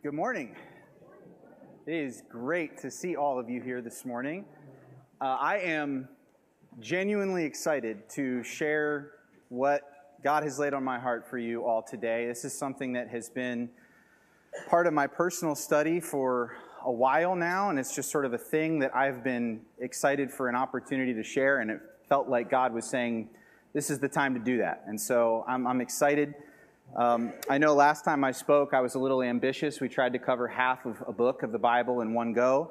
Good morning. It is great to see all of you here this morning. Uh, I am genuinely excited to share what God has laid on my heart for you all today. This is something that has been part of my personal study for a while now, and it's just sort of a thing that I've been excited for an opportunity to share, and it felt like God was saying, This is the time to do that. And so I'm, I'm excited I know last time I spoke, I was a little ambitious. We tried to cover half of a book of the Bible in one go.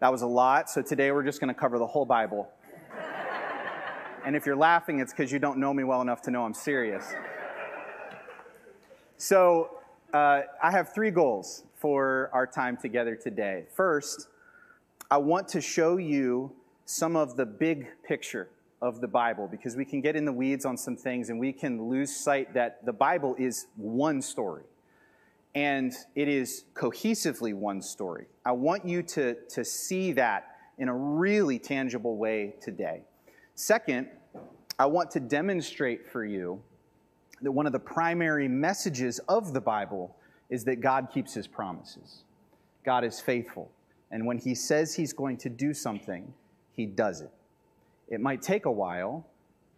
That was a lot, so today we're just going to cover the whole Bible. and if you're laughing, it's because you don't know me well enough to know I'm serious. So, uh, I have three goals for our time together today. First, I want to show you some of the big picture of the Bible because we can get in the weeds on some things and we can lose sight that the Bible is one story and it is cohesively one story. I want you to, to see that in a really tangible way today. Second, I want to demonstrate for you that one of the primary messages of the Bible is that God keeps his promises. God is faithful. And when he says he's going to do something, he does it. It might take a while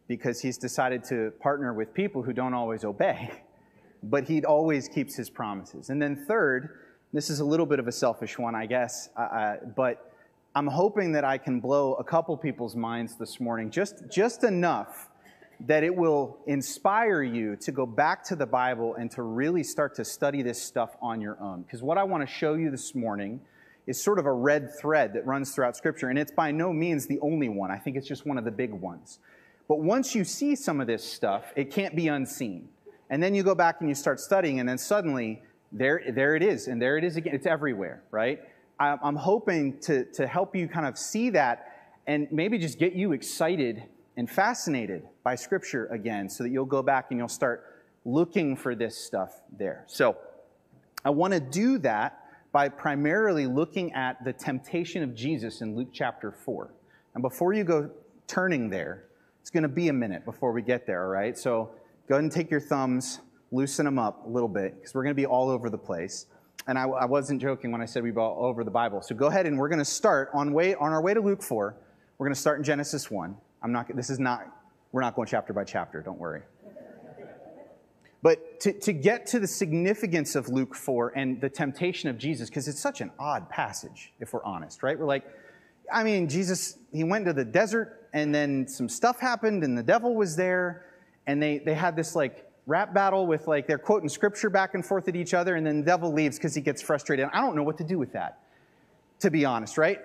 because he's decided to partner with people who don't always obey, but he always keeps his promises. And then, third, this is a little bit of a selfish one, I guess, uh, uh, but I'm hoping that I can blow a couple people's minds this morning, just, just enough that it will inspire you to go back to the Bible and to really start to study this stuff on your own. Because what I want to show you this morning is sort of a red thread that runs throughout Scripture, and it's by no means the only one. I think it's just one of the big ones. But once you see some of this stuff, it can't be unseen. And then you go back and you start studying, and then suddenly, there, there it is, and there it is again. It's everywhere, right? I'm hoping to, to help you kind of see that and maybe just get you excited and fascinated by Scripture again so that you'll go back and you'll start looking for this stuff there. So I want to do that by primarily looking at the temptation of Jesus in Luke chapter 4. And before you go turning there, it's going to be a minute before we get there, all right? So go ahead and take your thumbs, loosen them up a little bit, because we're going to be all over the place. And I, I wasn't joking when I said we'd be all over the Bible. So go ahead and we're going to start on, way, on our way to Luke 4. We're going to start in Genesis 1. I'm not, this is not, we're not going chapter by chapter, don't worry. But to, to get to the significance of Luke 4 and the temptation of Jesus, because it's such an odd passage, if we're honest, right? We're like, I mean, Jesus, he went to the desert and then some stuff happened and the devil was there and they, they had this like rap battle with like they're quoting scripture back and forth at each other and then the devil leaves because he gets frustrated. I don't know what to do with that, to be honest, right?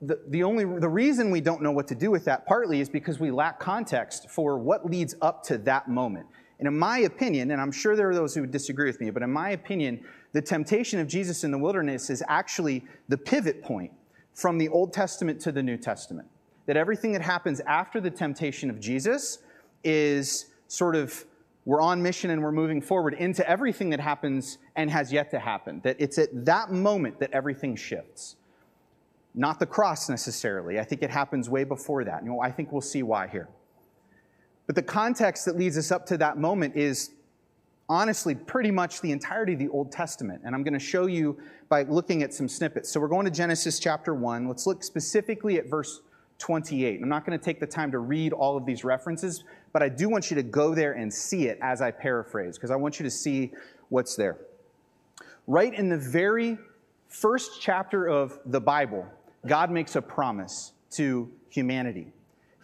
The, the only the reason we don't know what to do with that partly is because we lack context for what leads up to that moment. And in my opinion, and I'm sure there are those who would disagree with me, but in my opinion, the temptation of Jesus in the wilderness is actually the pivot point from the Old Testament to the New Testament. That everything that happens after the temptation of Jesus is sort of we're on mission and we're moving forward into everything that happens and has yet to happen. That it's at that moment that everything shifts. Not the cross necessarily. I think it happens way before that. You know, I think we'll see why here. But the context that leads us up to that moment is honestly pretty much the entirety of the Old Testament. And I'm going to show you by looking at some snippets. So we're going to Genesis chapter 1. Let's look specifically at verse 28. I'm not going to take the time to read all of these references, but I do want you to go there and see it as I paraphrase, because I want you to see what's there. Right in the very first chapter of the Bible, God makes a promise to humanity.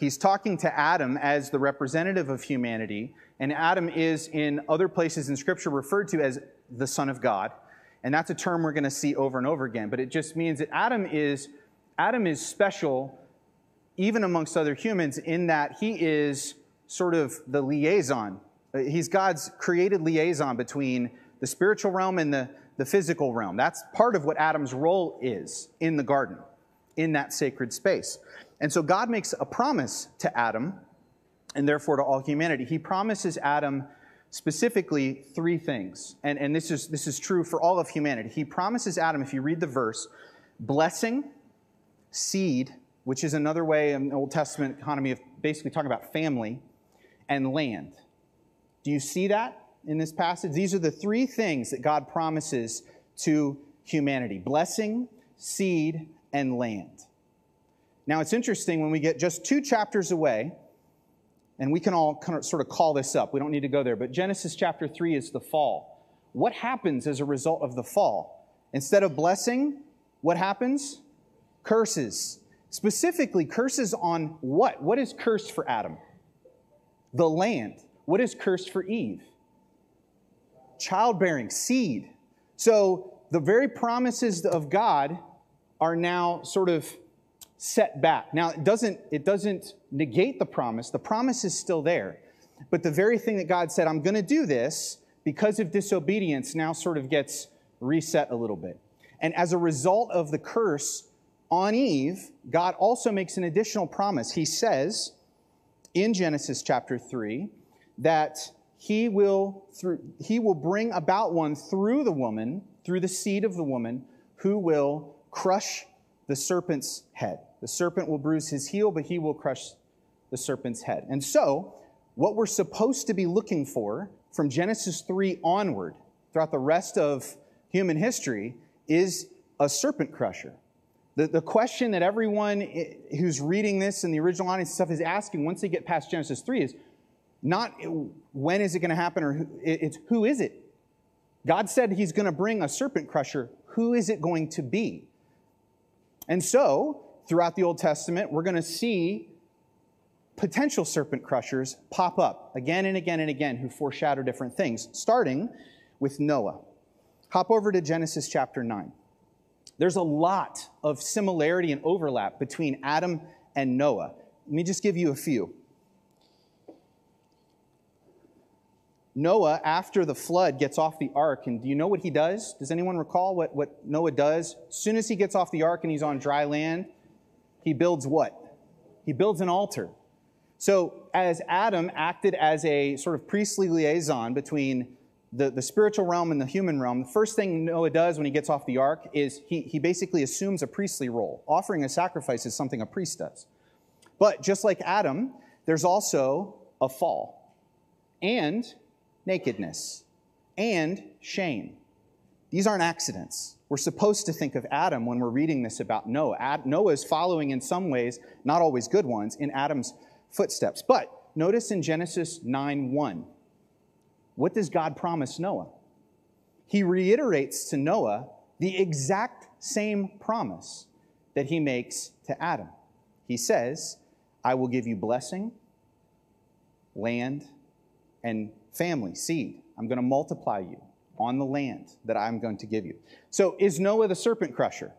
He's talking to Adam as the representative of humanity, and Adam is in other places in Scripture referred to as the Son of God. And that's a term we're going to see over and over again, but it just means that Adam is, Adam is special even amongst other humans in that he is sort of the liaison. He's God's created liaison between the spiritual realm and the, the physical realm. That's part of what Adam's role is in the garden, in that sacred space. And so God makes a promise to Adam, and therefore to all humanity. He promises Adam specifically three things. And, and this, is, this is true for all of humanity. He promises Adam, if you read the verse, blessing, seed, which is another way in the Old Testament economy of basically talking about family, and land. Do you see that in this passage? These are the three things that God promises to humanity blessing, seed, and land. Now, it's interesting when we get just two chapters away, and we can all kind of sort of call this up. We don't need to go there, but Genesis chapter 3 is the fall. What happens as a result of the fall? Instead of blessing, what happens? Curses. Specifically, curses on what? What is cursed for Adam? The land. What is cursed for Eve? Childbearing, seed. So the very promises of God are now sort of set back. Now it doesn't it doesn't negate the promise. The promise is still there. But the very thing that God said, I'm going to do this because of disobedience now sort of gets reset a little bit. And as a result of the curse on Eve, God also makes an additional promise. He says in Genesis chapter 3 that he will through he will bring about one through the woman, through the seed of the woman, who will crush the serpent's head. The serpent will bruise his heel, but he will crush the serpent's head. And so, what we're supposed to be looking for from Genesis 3 onward, throughout the rest of human history, is a serpent crusher. The, the question that everyone who's reading this in the original audience stuff is asking once they get past Genesis 3 is not when is it going to happen or it's who is it? God said he's going to bring a serpent crusher. Who is it going to be? And so, throughout the Old Testament, we're going to see potential serpent crushers pop up again and again and again who foreshadow different things, starting with Noah. Hop over to Genesis chapter 9. There's a lot of similarity and overlap between Adam and Noah. Let me just give you a few. Noah, after the flood, gets off the ark, and do you know what he does? Does anyone recall what, what Noah does? As soon as he gets off the ark and he's on dry land, he builds what? He builds an altar. So, as Adam acted as a sort of priestly liaison between the, the spiritual realm and the human realm, the first thing Noah does when he gets off the ark is he, he basically assumes a priestly role. Offering a sacrifice is something a priest does. But just like Adam, there's also a fall. And nakedness, and shame. These aren't accidents. We're supposed to think of Adam when we're reading this about Noah. Ad, Noah is following, in some ways, not always good ones, in Adam's footsteps. But notice in Genesis 9 1, what does God promise Noah? He reiterates to Noah the exact same promise that he makes to Adam. He says, I will give you blessing, land, and family, seed. I'm going to multiply you on the land that I'm going to give you. So, is Noah the serpent crusher?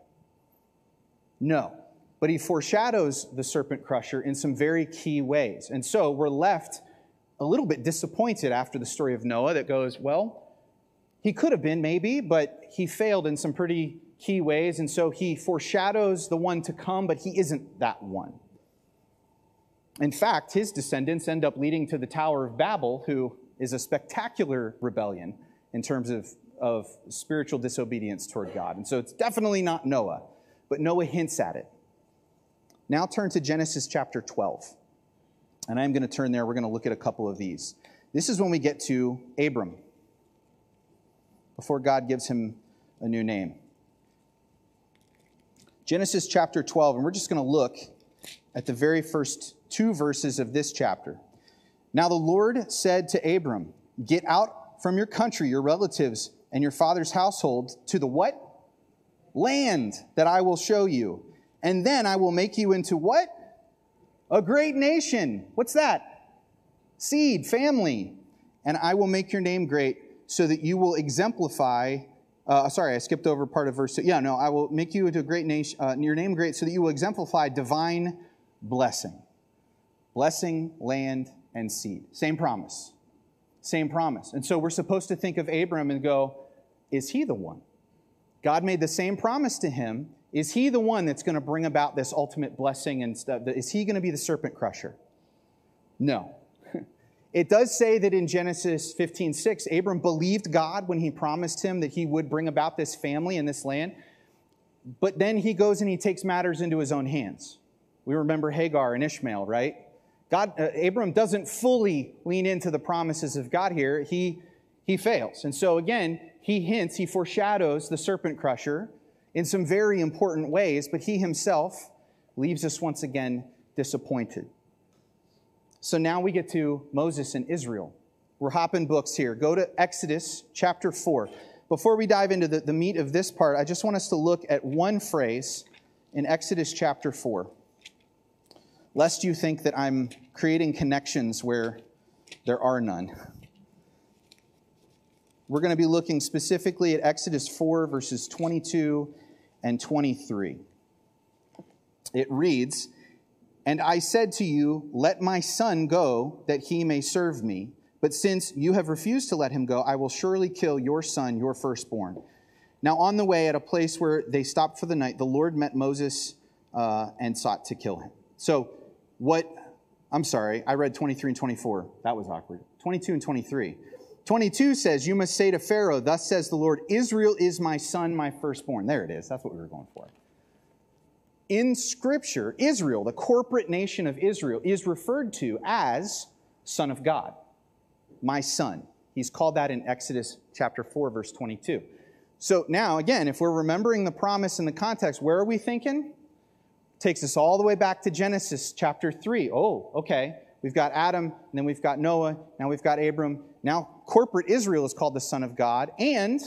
No. But he foreshadows the serpent crusher in some very key ways. And so we're left a little bit disappointed after the story of Noah that goes, well, he could have been maybe, but he failed in some pretty key ways. And so he foreshadows the one to come, but he isn't that one. In fact, his descendants end up leading to the Tower of Babel, who is a spectacular rebellion in terms of, of spiritual disobedience toward God. And so it's definitely not Noah, but Noah hints at it. Now turn to Genesis chapter 12. And I'm going to turn there. We're going to look at a couple of these. This is when we get to Abram, before God gives him a new name. Genesis chapter 12, and we're just going to look at the very first two verses of this chapter. Now the Lord said to Abram, Get out from your country, your relatives, and your father's household to the what? Land that I will show you. And then I will make you into what? A great nation. What's that? Seed, family. And I will make your name great so that you will exemplify. Uh, sorry, I skipped over part of verse two. Yeah, no, I will make you into a great nation, uh, your name great so that you will exemplify divine blessing. Blessing, land, and seed. Same promise. Same promise. And so we're supposed to think of Abram and go, is he the one? God made the same promise to him. Is he the one that's going to bring about this ultimate blessing and stuff? Is he going to be the serpent crusher? No. It does say that in Genesis 15 6, Abram believed God when he promised him that he would bring about this family and this land. But then he goes and he takes matters into his own hands. We remember Hagar and Ishmael, right? God, uh, Abram doesn't fully lean into the promises of God here. He, he fails. And so again, he hints, he foreshadows the serpent crusher in some very important ways, but he himself leaves us once again disappointed. So now we get to Moses and Israel. We're hopping books here. Go to Exodus chapter 4. Before we dive into the, the meat of this part, I just want us to look at one phrase in Exodus chapter 4. Lest you think that I'm creating connections where there are none. We're going to be looking specifically at Exodus 4, verses 22 and 23. It reads, And I said to you, Let my son go, that he may serve me. But since you have refused to let him go, I will surely kill your son, your firstborn. Now, on the way, at a place where they stopped for the night, the Lord met Moses uh, and sought to kill him. So, what, I'm sorry, I read 23 and 24. That was awkward. 22 and 23. 22 says, You must say to Pharaoh, Thus says the Lord, Israel is my son, my firstborn. There it is. That's what we were going for. In Scripture, Israel, the corporate nation of Israel, is referred to as Son of God, my son. He's called that in Exodus chapter 4, verse 22. So now, again, if we're remembering the promise in the context, where are we thinking? Takes us all the way back to Genesis chapter 3. Oh, okay. We've got Adam, and then we've got Noah, now we've got Abram. Now, corporate Israel is called the Son of God. And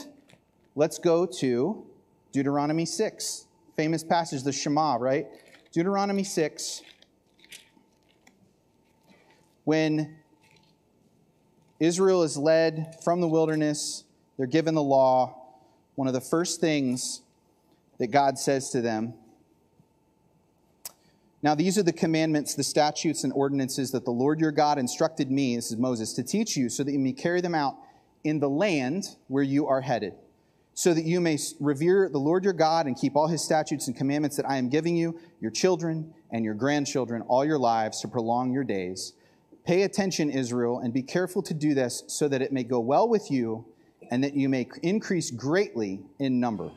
let's go to Deuteronomy 6, famous passage, the Shema, right? Deuteronomy 6. When Israel is led from the wilderness, they're given the law. One of the first things that God says to them now, these are the commandments, the statutes, and ordinances that the Lord your God instructed me, this is Moses, to teach you so that you may carry them out in the land where you are headed, so that you may revere the Lord your God and keep all his statutes and commandments that I am giving you, your children and your grandchildren, all your lives to prolong your days. Pay attention, Israel, and be careful to do this so that it may go well with you and that you may increase greatly in number,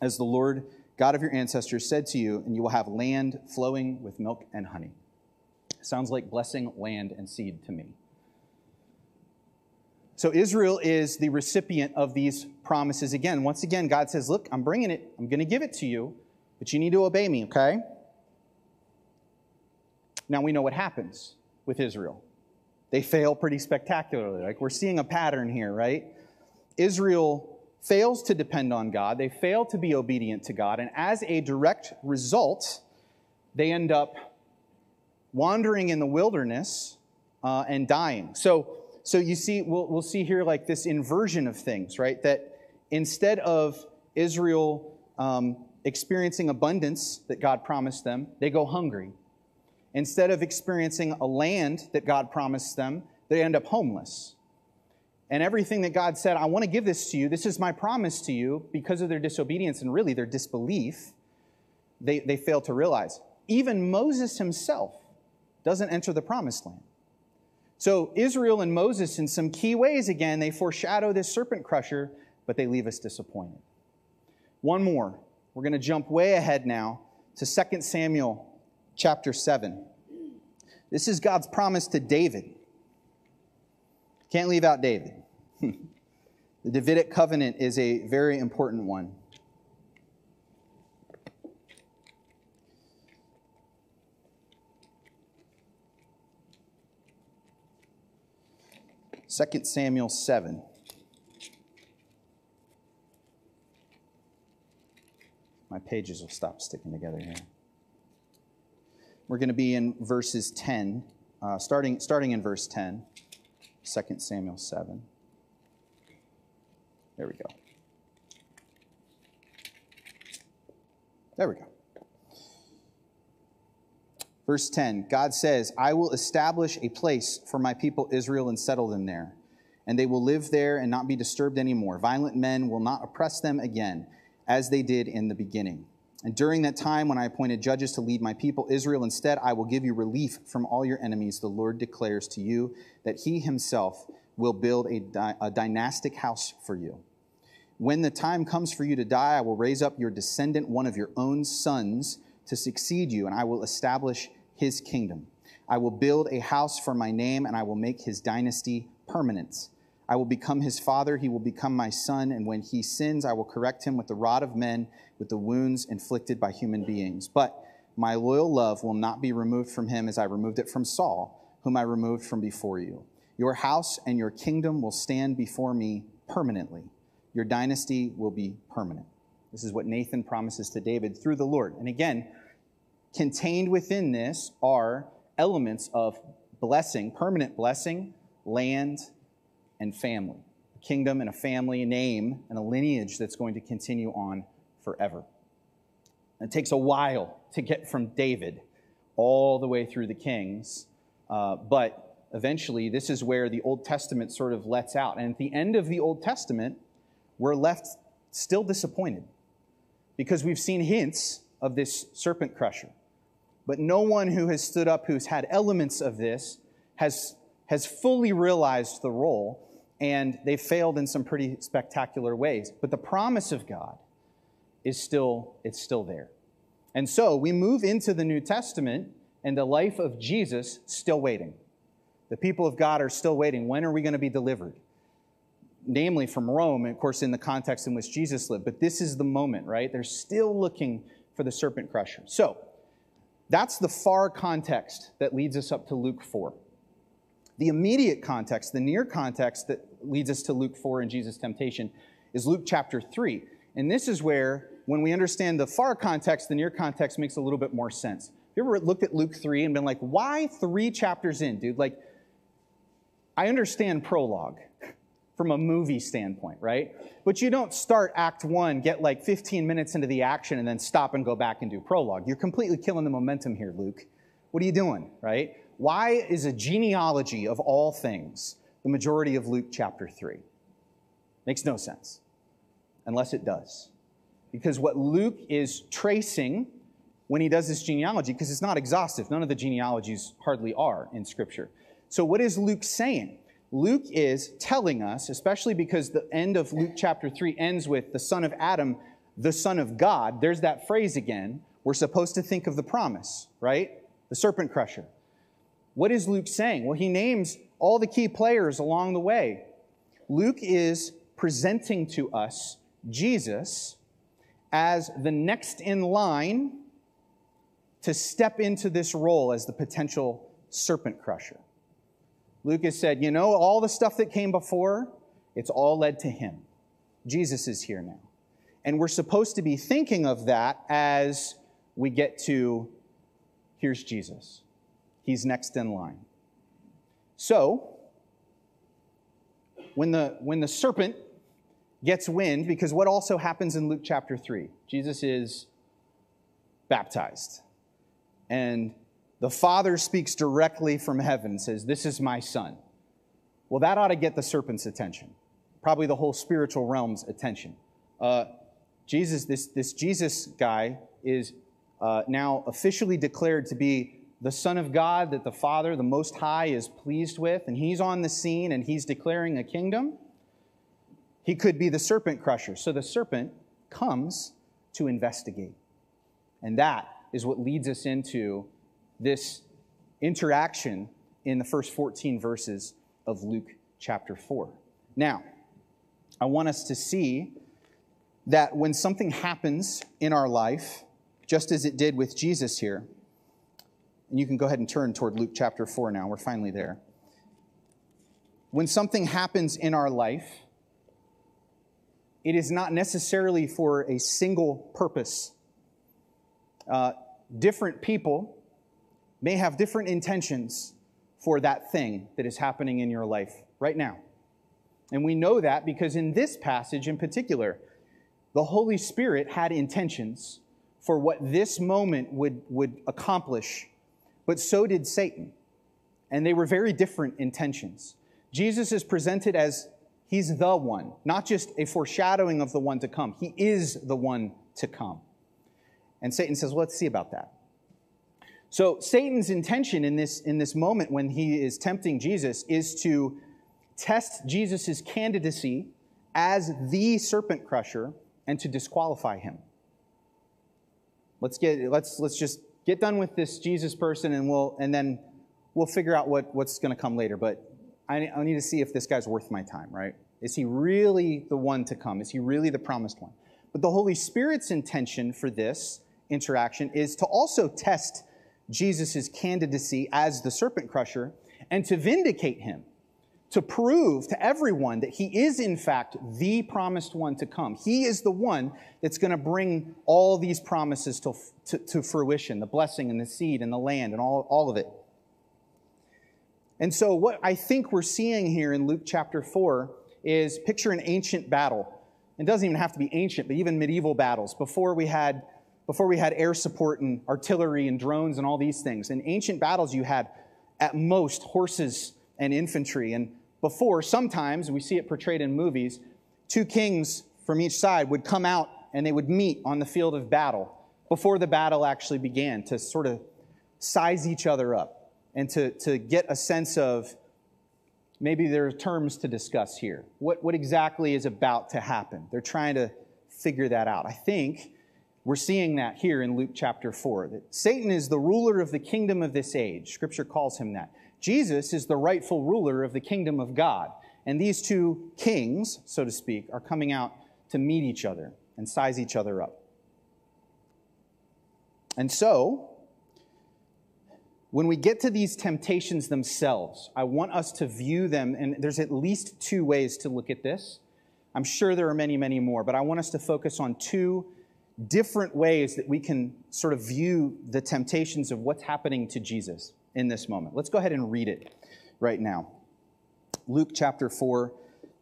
as the Lord God of your ancestors said to you, and you will have land flowing with milk and honey. Sounds like blessing land and seed to me. So Israel is the recipient of these promises again. Once again, God says, Look, I'm bringing it, I'm going to give it to you, but you need to obey me, okay? Now we know what happens with Israel. They fail pretty spectacularly. Like we're seeing a pattern here, right? Israel fails to depend on God, they fail to be obedient to God, and as a direct result, they end up wandering in the wilderness uh, and dying. So, so you see, we'll, we'll see here like this inversion of things, right? That instead of Israel um, experiencing abundance that God promised them, they go hungry. Instead of experiencing a land that God promised them, they end up homeless and everything that God said, I want to give this to you, this is my promise to you, because of their disobedience and really their disbelief, they, they fail to realize. Even Moses himself doesn't enter the promised land. So Israel and Moses, in some key ways, again, they foreshadow this serpent crusher, but they leave us disappointed. One more. We're going to jump way ahead now to 2 Samuel chapter 7. This is God's promise to David. Can't leave out David. the Davidic covenant is a very important one. Second Samuel 7. My pages will stop sticking together here. We're going to be in verses 10, uh, starting, starting in verse 10. 2 Samuel 7. There we go. There we go. Verse 10 God says, I will establish a place for my people Israel and settle them there, and they will live there and not be disturbed anymore. Violent men will not oppress them again, as they did in the beginning. And during that time, when I appointed judges to lead my people Israel, instead I will give you relief from all your enemies. The Lord declares to you that he himself will build a, di- a dynastic house for you. When the time comes for you to die, I will raise up your descendant, one of your own sons, to succeed you, and I will establish his kingdom. I will build a house for my name, and I will make his dynasty permanent. I will become his father, he will become my son, and when he sins, I will correct him with the rod of men, with the wounds inflicted by human beings. But my loyal love will not be removed from him as I removed it from Saul, whom I removed from before you. Your house and your kingdom will stand before me permanently. Your dynasty will be permanent. This is what Nathan promises to David through the Lord. And again, contained within this are elements of blessing, permanent blessing, land, and family. A kingdom and a family, name, and a lineage that's going to continue on forever. It takes a while to get from David all the way through the kings, uh, but eventually this is where the Old Testament sort of lets out. And at the end of the Old Testament, we're left still disappointed because we've seen hints of this serpent crusher. But no one who has stood up who's had elements of this has, has fully realized the role, and they've failed in some pretty spectacular ways. But the promise of God is still, it's still there. And so we move into the New Testament and the life of Jesus still waiting. The people of God are still waiting. When are we going to be delivered? Namely from Rome, of course, in the context in which Jesus lived. But this is the moment, right? They're still looking for the serpent crusher. So that's the far context that leads us up to Luke 4. The immediate context, the near context that leads us to Luke 4 and Jesus' temptation, is Luke chapter 3. And this is where, when we understand the far context, the near context makes a little bit more sense. Have you ever looked at Luke 3 and been like, why three chapters in, dude? Like, I understand prologue from a movie standpoint, right? But you don't start Act One, get like 15 minutes into the action, and then stop and go back and do prologue. You're completely killing the momentum here, Luke. What are you doing, right? Why is a genealogy of all things the majority of Luke chapter 3? Makes no sense, unless it does. Because what Luke is tracing when he does this genealogy, because it's not exhaustive, none of the genealogies hardly are in Scripture. So, what is Luke saying? Luke is telling us, especially because the end of Luke chapter 3 ends with the son of Adam, the son of God. There's that phrase again. We're supposed to think of the promise, right? The serpent crusher. What is Luke saying? Well, he names all the key players along the way. Luke is presenting to us Jesus as the next in line to step into this role as the potential serpent crusher. Lucas said, You know, all the stuff that came before, it's all led to him. Jesus is here now. And we're supposed to be thinking of that as we get to here's Jesus. He's next in line. So, when the, when the serpent gets wind, because what also happens in Luke chapter 3? Jesus is baptized. And the Father speaks directly from heaven, says, This is my Son. Well, that ought to get the serpent's attention, probably the whole spiritual realm's attention. Uh, Jesus, this, this Jesus guy is uh, now officially declared to be the Son of God that the Father, the Most High, is pleased with, and he's on the scene and he's declaring a kingdom. He could be the serpent crusher. So the serpent comes to investigate. And that is what leads us into this interaction in the first 14 verses of Luke chapter 4. Now, I want us to see that when something happens in our life, just as it did with Jesus here, and you can go ahead and turn toward Luke chapter 4 now, we're finally there. When something happens in our life, it is not necessarily for a single purpose. Uh, different people may have different intentions for that thing that is happening in your life right now. And we know that because in this passage in particular, the Holy Spirit had intentions for what this moment would, would accomplish, but so did Satan. And they were very different intentions. Jesus is presented as he's the one, not just a foreshadowing of the one to come. He is the one to come. And Satan says, well, let's see about that. So Satan's intention in this, in this moment when he is tempting Jesus is to test Jesus' candidacy as the serpent crusher and to disqualify him. Let's get let's let's just get done with this Jesus person and we'll and then we'll figure out what, what's going to come later. But I, I need to see if this guy's worth my time, right? Is he really the one to come? Is he really the promised one? But the Holy Spirit's intention for this interaction is to also test Jesus' candidacy as the serpent crusher and to vindicate him, to prove to everyone that he is, in fact, the promised one to come. He is the one that's going to bring all these promises to, to, to, fruition the blessing and the seed and the land and all, all of it. And so, what I think we're seeing here in Luke chapter 4 is picture an ancient battle. It doesn't even have to be ancient, but even medieval battles. Before we had, before we had air support and artillery and drones and all these things. In ancient battles, you had at most horses and infantry. And before, sometimes, we see it portrayed in movies, two kings from each side would come out and they would meet on the field of battle before the battle actually began to sort of size each other up and to, to get a sense of maybe there are terms to discuss here. What, what exactly is about to happen? They're trying to figure that out. I think we're seeing that here in Luke chapter 4 that Satan is the ruler of the kingdom of this age. Scripture calls him that. Jesus is the rightful ruler of the kingdom of God. And these two kings, so to speak, are coming out to meet each other and size each other up. And so, when we get to these temptations themselves, I want us to view them, and there's at least two ways to look at this. I'm sure there are many, many more, but I want us to focus on two different ways that we can sort of view the temptations of what's happening to Jesus in this moment. Let's go ahead and read it right now. Luke chapter 4,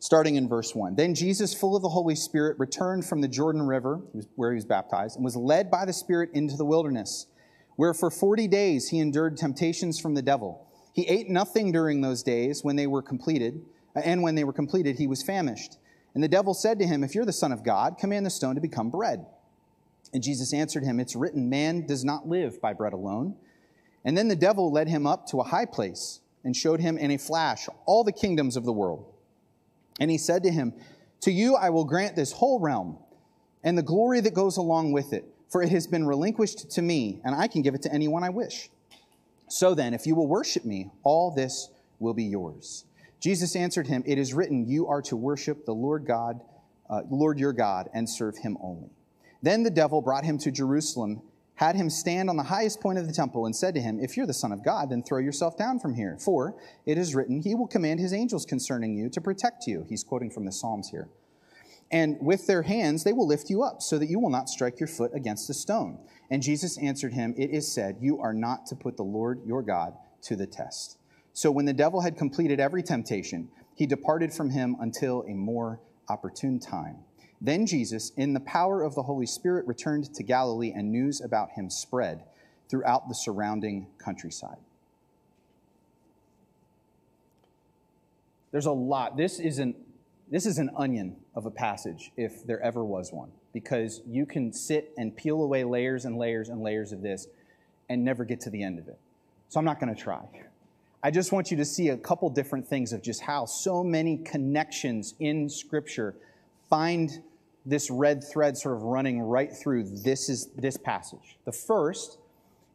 starting in verse 1. Then Jesus, full of the Holy Spirit, returned from the Jordan River, where he was baptized, and was led by the Spirit into the wilderness, where for 40 days he endured temptations from the devil. He ate nothing during those days when they were completed, uh, and when they were completed, he was famished. And the devil said to him, If you're the Son of God, command the stone to become bread. And Jesus answered him, It's written, Man does not live by bread alone. And then the devil led him up to a high place and showed him in a flash all the kingdoms of the world. And he said to him, To you I will grant this whole realm and the glory that goes along with it, for it has been relinquished to me, and I can give it to anyone I wish. So then, if you will worship me, all this will be yours. Jesus answered him, It is written, You are to worship the Lord God, uh, Lord your God, and serve him only. Then the devil brought him to Jerusalem, had him stand on the highest point of the temple, and said to him, If you're the Son of God, then throw yourself down from here. For it is written, He will command His angels concerning you to protect you. He's quoting from the Psalms here. And with their hands they will lift you up, so that you will not strike your foot against a stone. And Jesus answered him, It is said, You are not to put the Lord your God to the test. So when the devil had completed every temptation, he departed from him until a more opportune time. Then Jesus, in the power of the Holy Spirit, returned to Galilee, and news about him spread throughout the surrounding countryside. There's a lot. This is an, this is an onion of a passage, if there ever was one, because you can sit and peel away layers and layers and layers of this and never get to the end of it. So I'm not going to try. I just want you to see a couple different things of just how so many connections in Scripture find this red thread sort of running right through this is this passage. The first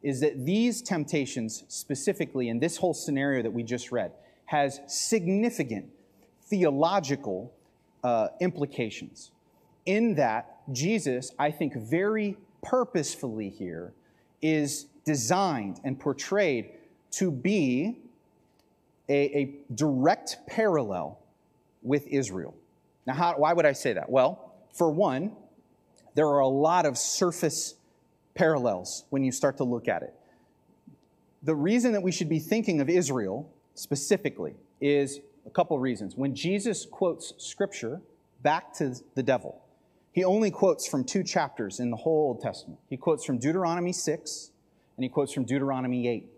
is that these temptations specifically in this whole scenario that we just read has significant theological uh, implications in that Jesus, I think very purposefully here, is designed and portrayed to be a, a direct parallel with Israel. Now, how, why would I say that? Well, for one, there are a lot of surface parallels when you start to look at it. The reason that we should be thinking of Israel specifically is a couple reasons. When Jesus quotes scripture back to the devil, he only quotes from two chapters in the whole Old Testament. He quotes from Deuteronomy 6 and he quotes from Deuteronomy 8. You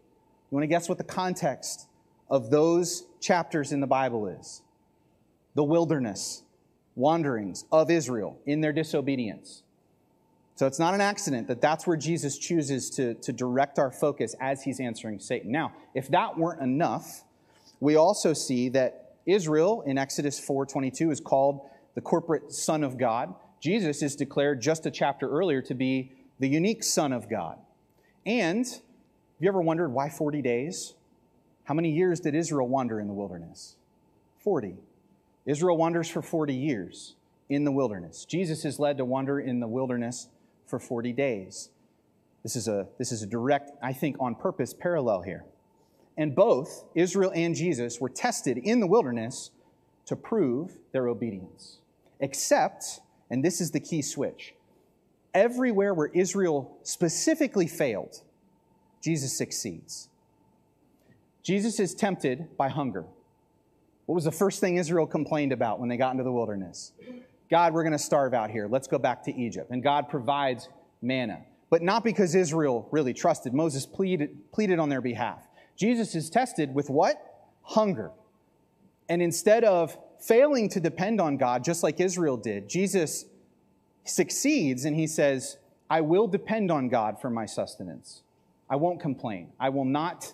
want to guess what the context of those chapters in the Bible is? The wilderness, wanderings of Israel in their disobedience. So it's not an accident that that's where Jesus chooses to, to direct our focus as he's answering Satan. Now, if that weren't enough, we also see that Israel in Exodus 4:22 is called the corporate son of God. Jesus is declared just a chapter earlier to be the unique son of God. And have you ever wondered why 40 days? How many years did Israel wander in the wilderness? 40. Israel wanders for 40 years in the wilderness. Jesus is led to wander in the wilderness for 40 days. This is a, this is a direct, I think, on purpose parallel here. And both Israel and Jesus were tested in the wilderness to prove their obedience. Except, and this is the key switch, everywhere where Israel specifically failed, Jesus succeeds. Jesus is tempted by hunger. What was the first thing Israel complained about when they got into the wilderness? God, we're going to starve out here. Let's go back to Egypt. And God provides manna. But not because Israel really trusted. Moses pleaded, pleaded on their behalf. Jesus is tested with what? Hunger. And instead of failing to depend on God, just like Israel did, Jesus succeeds and he says, I will depend on God for my sustenance. I won't complain. I will not,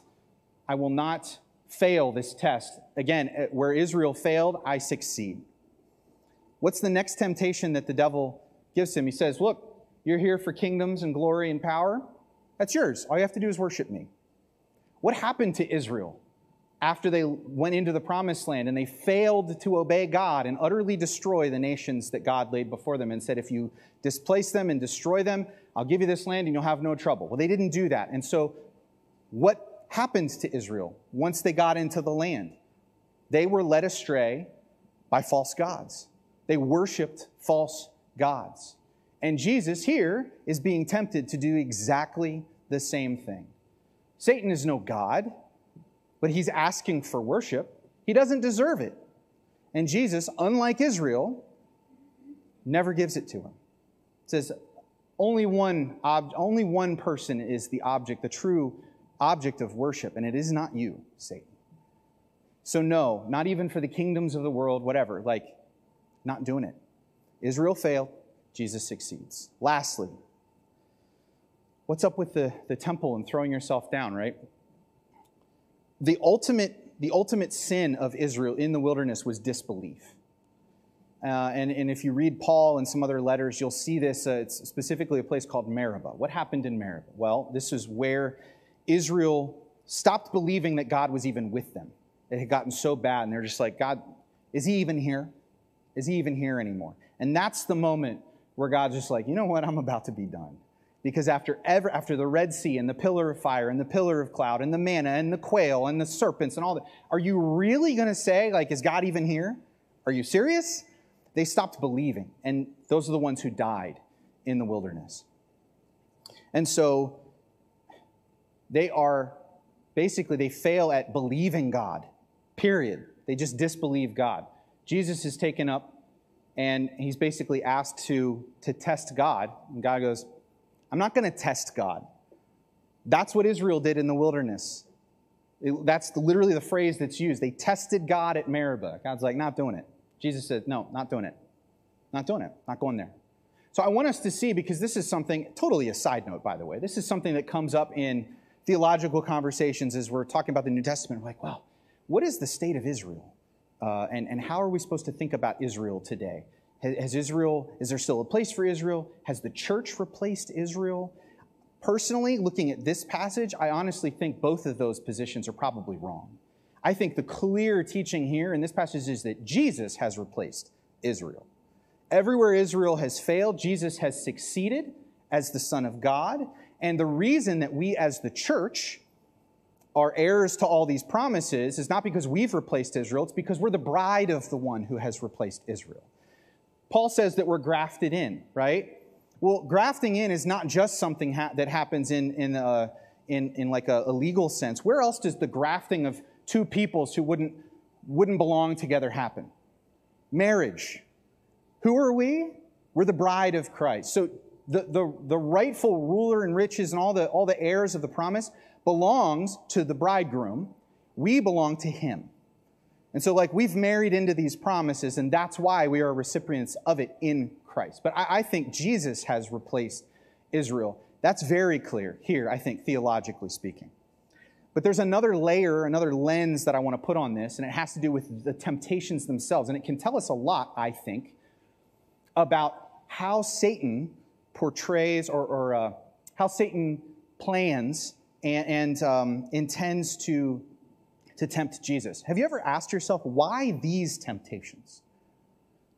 I will not fail this test. Again, eh, where Israel failed, I succeed. What's the next temptation that the devil gives him? He says, Look, you're here for kingdoms and glory and power. That's yours. All you have to do is worship me. What happened to Israel after they went into the promised land and they failed to obey God and utterly destroy the nations that God laid before them and said, If you displace them and destroy them, I'll give you this land and you'll have no trouble. Well, they didn't do that. And so, what happened to Israel once they got into the land? They were led astray by false gods, they worshiped false gods. And Jesus here is being tempted to do exactly the same thing. Satan is no God but he's asking for worship. He doesn't deserve it. And Jesus, unlike Israel, never gives it to him. It says only one, ob- only one person is the object, the true object of worship, and it is not you, Satan. So, no, not even for the kingdoms of the world, whatever, like, not doing it. Israel failed, Jesus succeeds. Lastly, what's up with the, the temple and throwing yourself down, right? the ultimate, the ultimate sin of Israel in the wilderness was disbelief. Uh, and, and if you read Paul and some other letters, you'll see this. Uh, it's specifically a place called Meribah. What happened in Meribah? Well, this is where Israel stopped believing that God was even with them. It had gotten so bad, and they're just like, God, is he even here? Is he even here anymore? And that's the moment where God's just like, you know what? I'm about to be done. Because after, ever, after the Red Sea and the pillar of fire and the pillar of cloud and the manna and the quail and the serpents and all that, are you really going to say, like, is God even here? Are you serious? They stopped believing. And those are the ones who died in the wilderness. And so they are basically, they fail at believing God, period. They just disbelieve God. Jesus is taken up and he's basically asked to, to test God. And God goes, I'm not going to test God. That's what Israel did in the wilderness. It, that's literally the phrase that's used. They tested God at Meribah. God's like, not doing it. Jesus said, no, not doing it. Not doing it. Not going there. So I want us to see, because this is something, totally a side note, by the way, this is something that comes up in theological conversations as we're talking about the New Testament. We're like, well, what is the state of Israel? Uh, and, and how are we supposed to think about Israel today? Has Israel, is there still a place for Israel? Has the church replaced Israel? Personally, looking at this passage, I honestly think both of those positions are probably wrong. I think the clear teaching here in this passage is that Jesus has replaced Israel. Everywhere Israel has failed, Jesus has succeeded as the Son of God. And the reason that we as the church are heirs to all these promises is not because we've replaced Israel, it's because we're the bride of the one who has replaced Israel. Paul says that we're grafted in, right? Well, grafting in is not just something ha- that happens in, in, uh, in, in like a, a legal sense. Where else does the grafting of two peoples who wouldn't, wouldn't belong together happen? Marriage. Who are we? We're the bride of Christ. So the, the, the rightful ruler and riches and all the, all the heirs of the promise belongs to the bridegroom. We belong to him. And so, like, we've married into these promises, and that's why we are recipients of it in Christ. But I, I, think Jesus has replaced Israel. That's very clear here, I think, theologically speaking. But there's another layer, another lens that I want to put on this, and it has to do with the temptations themselves. And it can tell us a lot, I think, about how Satan portrays or, or uh, how Satan plans and, and um, intends to to tempt Jesus. Have you ever asked yourself why these temptations?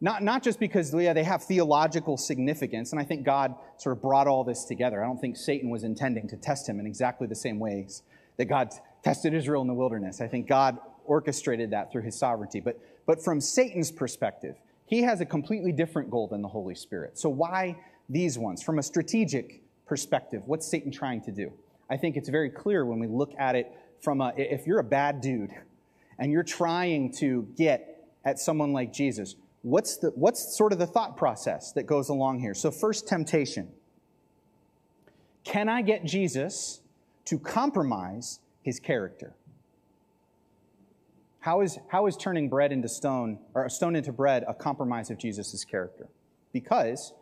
Not, not just because yeah, they have theological significance, and I think God sort of brought all this together. I don't think Satan was intending to test him in exactly the same ways that God tested Israel in the wilderness. I think God orchestrated that through his sovereignty. But, but from Satan's perspective, he has a completely different goal than the Holy Spirit. So why these ones? From a strategic perspective, what's Satan trying to do? I think it's very clear when we look at it from a, if you're a bad dude and you're trying to get at someone like Jesus, what's the what's sort of the thought process that goes along here? So first temptation. Can I get Jesus to compromise his character? How is, how is turning bread into stone, or stone into bread, a compromise of Jesus' character? Because,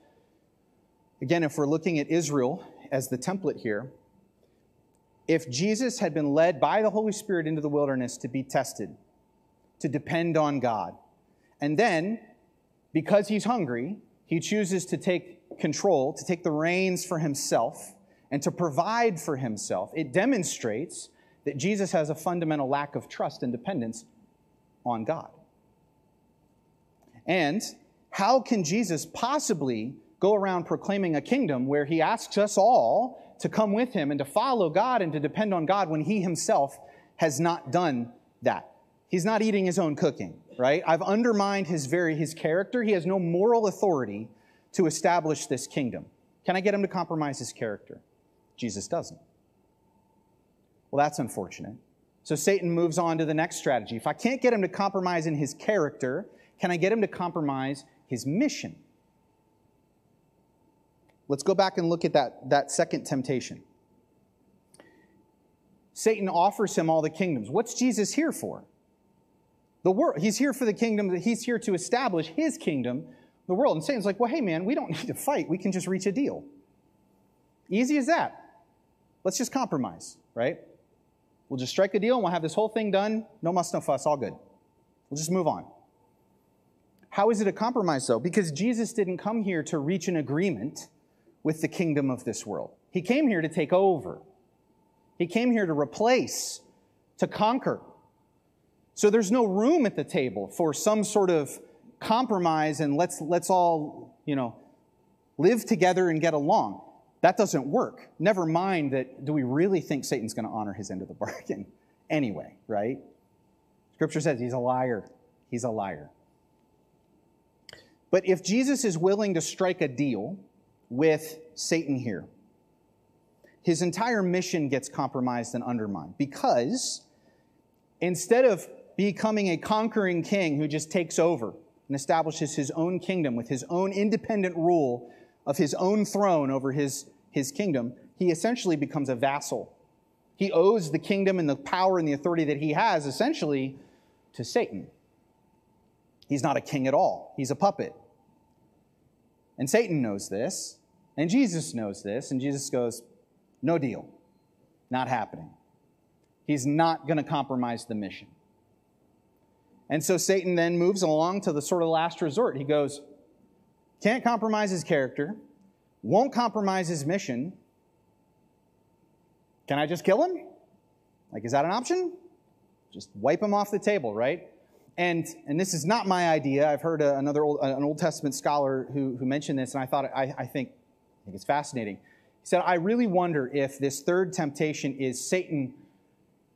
again, if we're looking at Israel as the template here, if Jesus had been led by the Holy Spirit into the wilderness to be tested, to depend on God, and then, because he's hungry, he chooses to take control, to take the reins for himself, and to provide for himself, it demonstrates that Jesus has a fundamental lack of trust and dependence on God. And how can Jesus possibly go around proclaiming a kingdom where he asks us all to come with him and to follow God and to depend on God when he himself has not done that. He's not eating his own cooking, right? I've undermined his very his character. He has no moral authority to establish this kingdom. Can I get him to compromise his character? Jesus doesn't. Well, that's unfortunate. So Satan moves on to the next strategy. If I can't get him to compromise in his character, can I get him to compromise his mission? Let's go back and look at that, that second temptation. Satan offers him all the kingdoms. What's Jesus here for? The world. He's here for the kingdom. that He's here to establish his kingdom, the world. And Satan's like, well, hey, man, we don't need to fight. We can just reach a deal. Easy as that. Let's just compromise, right? We'll just strike a deal and we'll have this whole thing done. No muss, no fuss, all good. We'll just move on. How is it a compromise, though? Because Jesus didn't come here to reach an agreement with the kingdom of this world. He came here to take over. He came here to replace, to conquer. So there's no room at the table for some sort of compromise and let's, let's all, you know, live together and get along. That doesn't work. Never mind that, do we really think Satan's going to honor his end of the bargain anyway, right? Scripture says he's a liar. He's a liar. But if Jesus is willing to strike a deal with Satan here. His entire mission gets compromised and undermined because instead of becoming a conquering king who just takes over and establishes his own kingdom with his own independent rule of his own throne over his, his kingdom, he essentially becomes a vassal. He owes the kingdom and the power and the authority that he has essentially to Satan. He's not a king at all, he's a puppet. And Satan knows this, and Jesus knows this, and Jesus goes, No deal. Not happening. He's not going to compromise the mission. And so Satan then moves along to the sort of last resort. He goes, Can't compromise his character, won't compromise his mission. Can I just kill him? Like, is that an option? Just wipe him off the table, right? And, and this is not my idea. I've heard a, another old, uh, an Old Testament scholar who, who mentioned this, and I thought, I, I think think it's fascinating. He said, I really wonder if this third temptation is Satan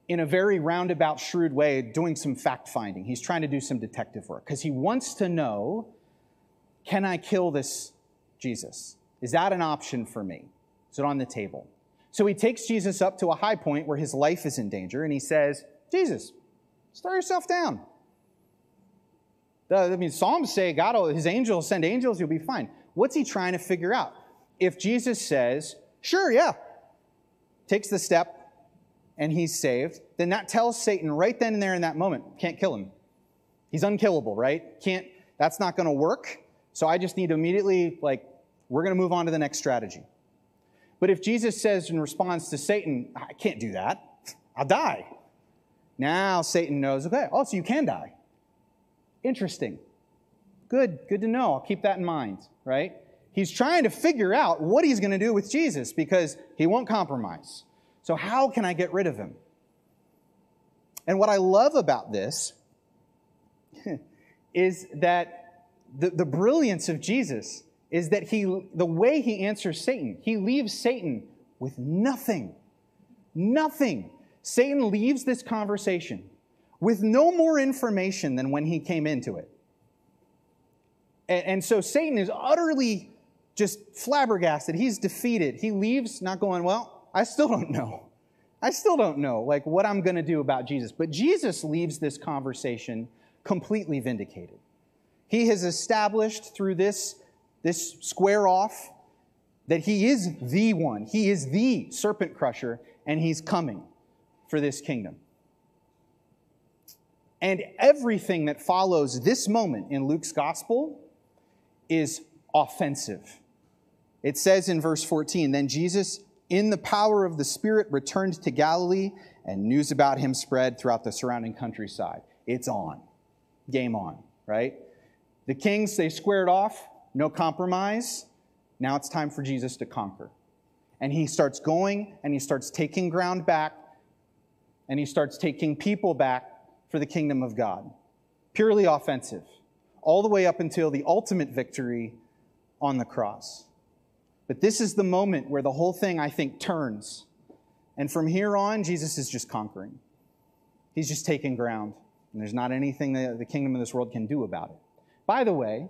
in a very roundabout, shrewd way doing some fact finding. He's trying to do some detective work because he wants to know can I kill this Jesus? Is that an option for me? Is it on the table? So he takes Jesus up to a high point where his life is in danger and he says, Jesus, throw yourself down. I mean, Psalms say God, his angels send angels, you'll be fine. What's he trying to figure out? If Jesus says, sure, yeah, takes the step and he's saved, then that tells Satan right then and there in that moment, can't kill him. He's unkillable, right? Can't, that's not going to work. So I just need to immediately, like, we're going to move on to the next strategy. But if Jesus says in response to Satan, I can't do that, I'll die. Now Satan knows, okay, oh, so you can die. Interesting. Good, good to know. I'll keep that in mind, right? He's trying to figure out what he's going to do with Jesus because he won't compromise. So, how can I get rid of him? And what I love about this is that the, the brilliance of Jesus is that he, the way he answers Satan, he leaves Satan with nothing. Nothing. Satan leaves this conversation with no more information than when he came into it. And, and so Satan is utterly just flabbergasted. He's defeated. He leaves not going, Well, I still don't know. I still don't know like what I'm going to do about Jesus. But Jesus leaves this conversation completely vindicated. He has established through this, this square off that he is the one. He is the serpent crusher, and he's coming for this kingdom. And everything that follows this moment in Luke's gospel is offensive. It says in verse 14 Then Jesus, in the power of the Spirit, returned to Galilee, and news about him spread throughout the surrounding countryside. It's on. Game on, right? The kings, they squared off, no compromise. Now it's time for Jesus to conquer. And he starts going and he starts taking ground back and he starts taking people back for the kingdom of God. Purely offensive, all the way up until the ultimate victory on the cross. But this is the moment where the whole thing, I think, turns. And from here on, Jesus is just conquering. He's just taking ground. And there's not anything that the kingdom of this world can do about it. By the way,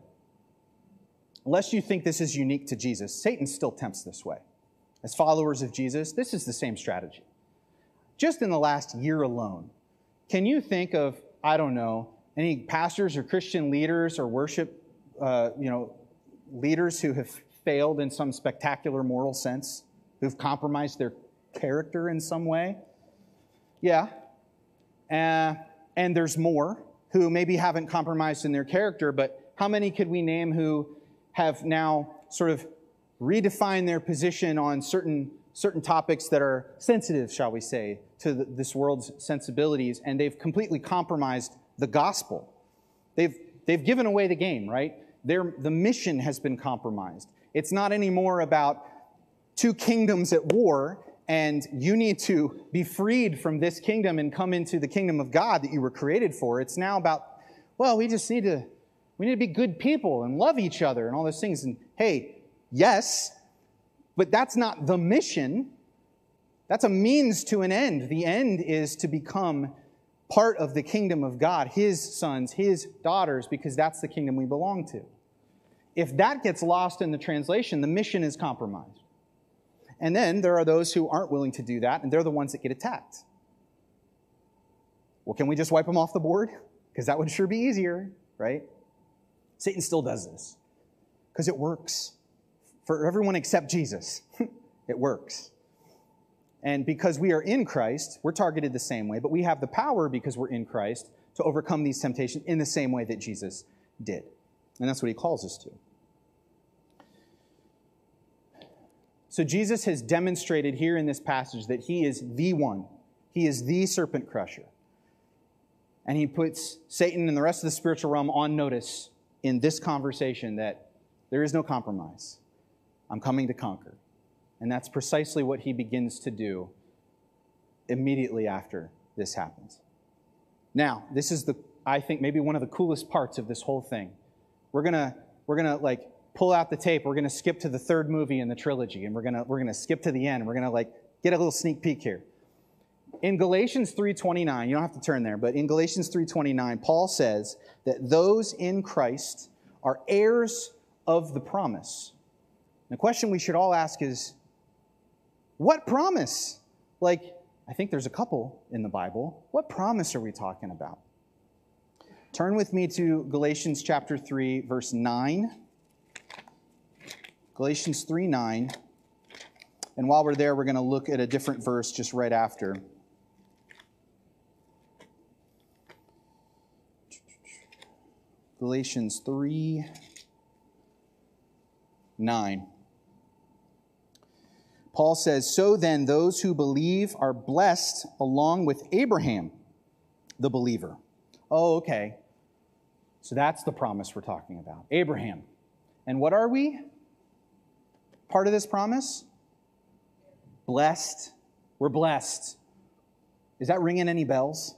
unless you think this is unique to Jesus, Satan still tempts this way. As followers of Jesus, this is the same strategy. Just in the last year alone, can you think of, I don't know, any pastors or Christian leaders or worship, uh, you know, leaders who have failed in some spectacular moral sense, who've compromised their character in some way? Yeah. Uh, and there's more who maybe haven't compromised in their character, but how many could we name who have now sort of redefined their position on certain, certain topics that are sensitive, shall we say, to the, this world's sensibilities, and they've completely compromised the gospel? They've, they've given away the game, right? Their, the mission has been compromised. It's not anymore about two kingdoms at war and you need to be freed from this kingdom and come into the kingdom of God that you were created for. It's now about, well, we just need to we need to be good people and love each other and all those things. And hey, yes, but that's not the mission. That's a means to an end. The end is to become part of the kingdom of God, his sons, his daughters, because that's the kingdom we belong to. If that gets lost in the translation, the mission is compromised. And then there are those who aren't willing to do that, and they're the ones that get attacked. Well, can we just wipe them off the board? Because that would sure be easier, right? Satan still does this because it works for everyone except Jesus. it works. And because we are in Christ, we're targeted the same way, but we have the power because we're in Christ to overcome these temptations in the same way that Jesus did. And that's what he calls us to. So Jesus has demonstrated here in this passage that he is the one. He is the serpent crusher. And he puts Satan and the rest of the spiritual realm on notice in this conversation that there is no compromise. I'm coming to conquer. And that's precisely what he begins to do immediately after this happens. Now, this is the I think maybe one of the coolest parts of this whole thing. We're going to we're going to like pull out the tape. We're going to skip to the third movie in the trilogy, and we're going to we're going to skip to the end. We're going to like get a little sneak peek here. In Galatians 3:29, you don't have to turn there, but in Galatians 3:29, Paul says that those in Christ are heirs of the promise. The question we should all ask is what promise? Like, I think there's a couple in the Bible. What promise are we talking about? Turn with me to Galatians chapter 3, verse 9. Galatians 3 9. And while we're there, we're going to look at a different verse just right after. Galatians 3 9. Paul says, So then, those who believe are blessed along with Abraham, the believer. Oh, okay. So that's the promise we're talking about. Abraham. And what are we? Part of this promise? Blessed. We're blessed. Is that ringing any bells?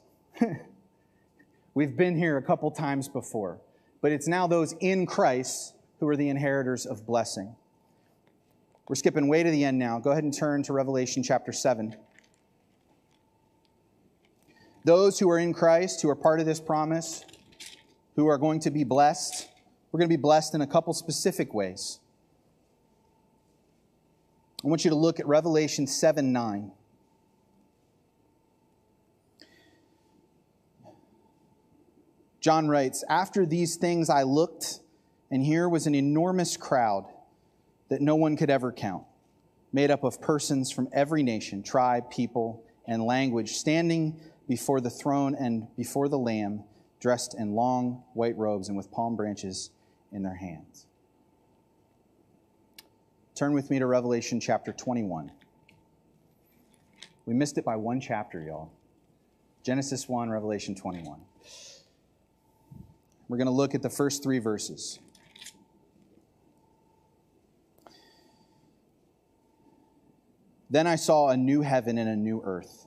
We've been here a couple times before, but it's now those in Christ who are the inheritors of blessing. We're skipping way to the end now. Go ahead and turn to Revelation chapter 7. Those who are in Christ, who are part of this promise, who are going to be blessed, we're going to be blessed in a couple specific ways. I want you to look at Revelation 7 9. John writes, After these things I looked, and here was an enormous crowd that no one could ever count, made up of persons from every nation, tribe, people, and language, standing before the throne and before the Lamb, dressed in long white robes and with palm branches in their hands. Turn with me to Revelation chapter 21. We missed it by one chapter, y'all. Genesis 1, Revelation 21. We're going to look at the first three verses. Then I saw a new heaven and a new earth.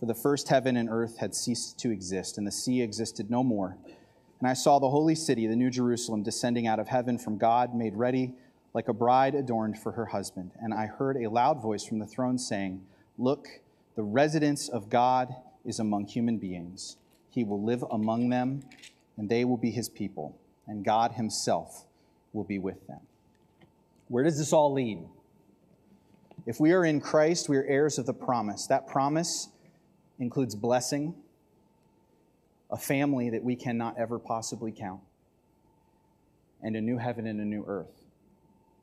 For the first heaven and earth had ceased to exist, and the sea existed no more. And I saw the holy city, the New Jerusalem, descending out of heaven from God, made ready like a bride adorned for her husband. And I heard a loud voice from the throne saying, Look, the residence of God is among human beings. He will live among them and they will be his people, and God himself will be with them. Where does this all lead? If we are in Christ, we are heirs of the promise. That promise includes blessing, a family that we cannot ever possibly count, and a new heaven and a new earth.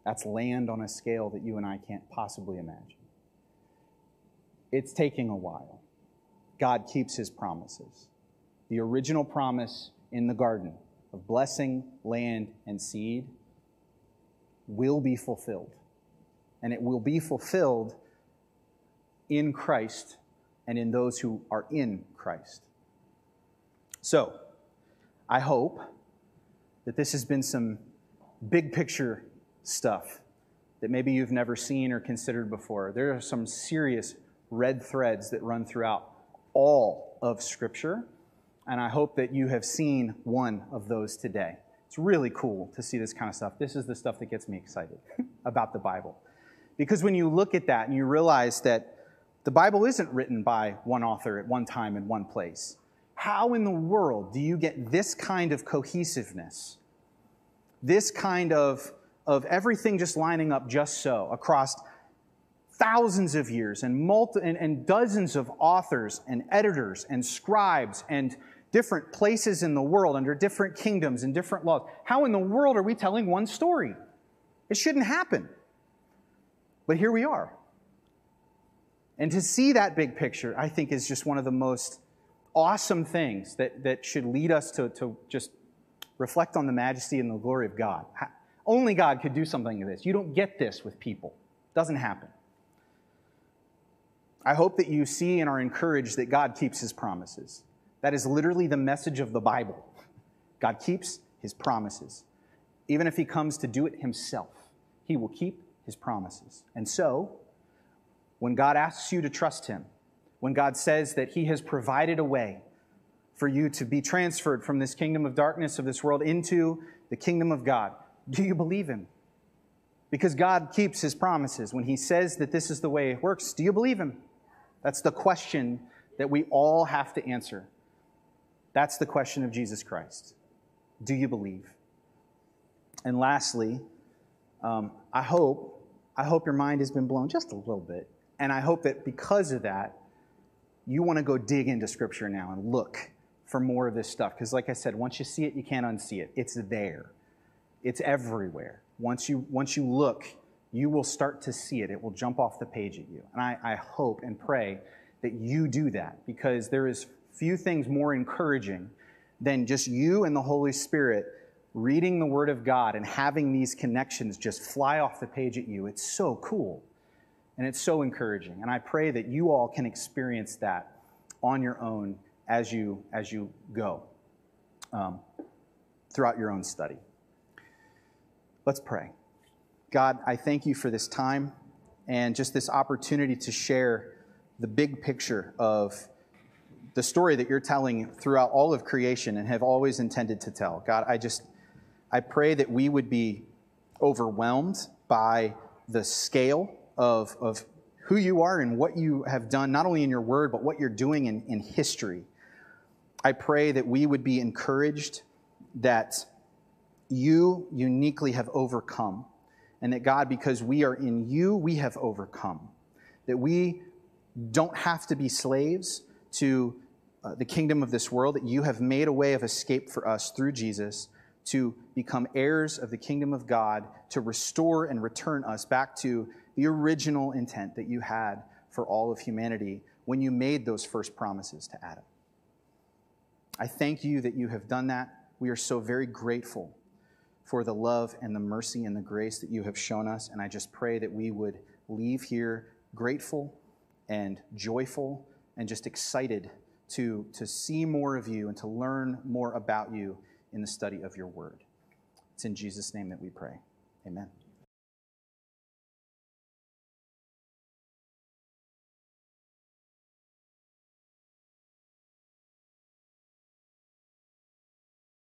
That's land on a scale that you and I can't possibly imagine. It's taking a while. God keeps his promises. The original promise in the garden of blessing, land, and seed will be fulfilled. And it will be fulfilled in Christ and in those who are in Christ. So, I hope that this has been some big picture stuff that maybe you've never seen or considered before. There are some serious red threads that run throughout all of Scripture and I hope that you have seen one of those today. It's really cool to see this kind of stuff. This is the stuff that gets me excited about the Bible. Because when you look at that and you realize that the Bible isn't written by one author at one time in one place, how in the world do you get this kind of cohesiveness? This kind of, of everything just lining up just so across thousands of years and, multi, and, and dozens of authors and editors and scribes and different places in the world, under different kingdoms and different laws. How in the world are we telling one story? It shouldn't happen. But here we are. And to see that big picture, I think, is just one of the most awesome things that, that should lead us to, to just reflect on the majesty and the glory of God. Only God could do something like this. You don't get this with people. It doesn't happen. I hope that you see and are encouraged that God keeps his promises. That is literally the message of the Bible. God keeps his promises. Even if he comes to do it himself, he will keep his promises. And so, when God asks you to trust him, when God says that he has provided a way for you to be transferred from this kingdom of darkness of this world into the kingdom of God, do you believe him? Because God keeps his promises. When he says that this is the way it works, do you believe him? That's the question that we all have to answer. That's the question of Jesus Christ. Do you believe? And lastly, um, I hope, I hope your mind has been blown just a little bit. And I hope that because of that, you want to go dig into Scripture now and look for more of this stuff. Because, like I said, once you see it, you can't unsee it. It's there, it's everywhere. Once you, once you look, you will start to see it. It will jump off the page at you. And I, I hope and pray that you do that because there is few things more encouraging than just you and the Holy Spirit reading the Word of God and having these connections just fly off the page at you. It's so cool and it's so encouraging. And I pray that you all can experience that on your own as you, as you go um, throughout your own study. Let's pray. God, I thank you for this time and just this opportunity to share the big picture of the story that you're telling throughout all of creation and have always intended to tell. God, I just, I pray that we would be overwhelmed by the scale of, of who you are and what you have done, not only in your word, but what you're doing in, in history. I pray that we would be encouraged that you uniquely have overcome, and that God, because we are in you, we have overcome. That we don't have to be slaves to uh, the kingdom of this world, that you have made a way of escape for us through Jesus to become heirs of the kingdom of God, to restore and return us back to the original intent that you had for all of humanity when you made those first promises to Adam. I thank you that you have done that. We are so very grateful for the love and the mercy and the grace that you have shown us. And I just pray that we would leave here grateful and joyful and just excited to, to see more of you and to learn more about you in the study of your word. It's in Jesus' name that we pray. Amen.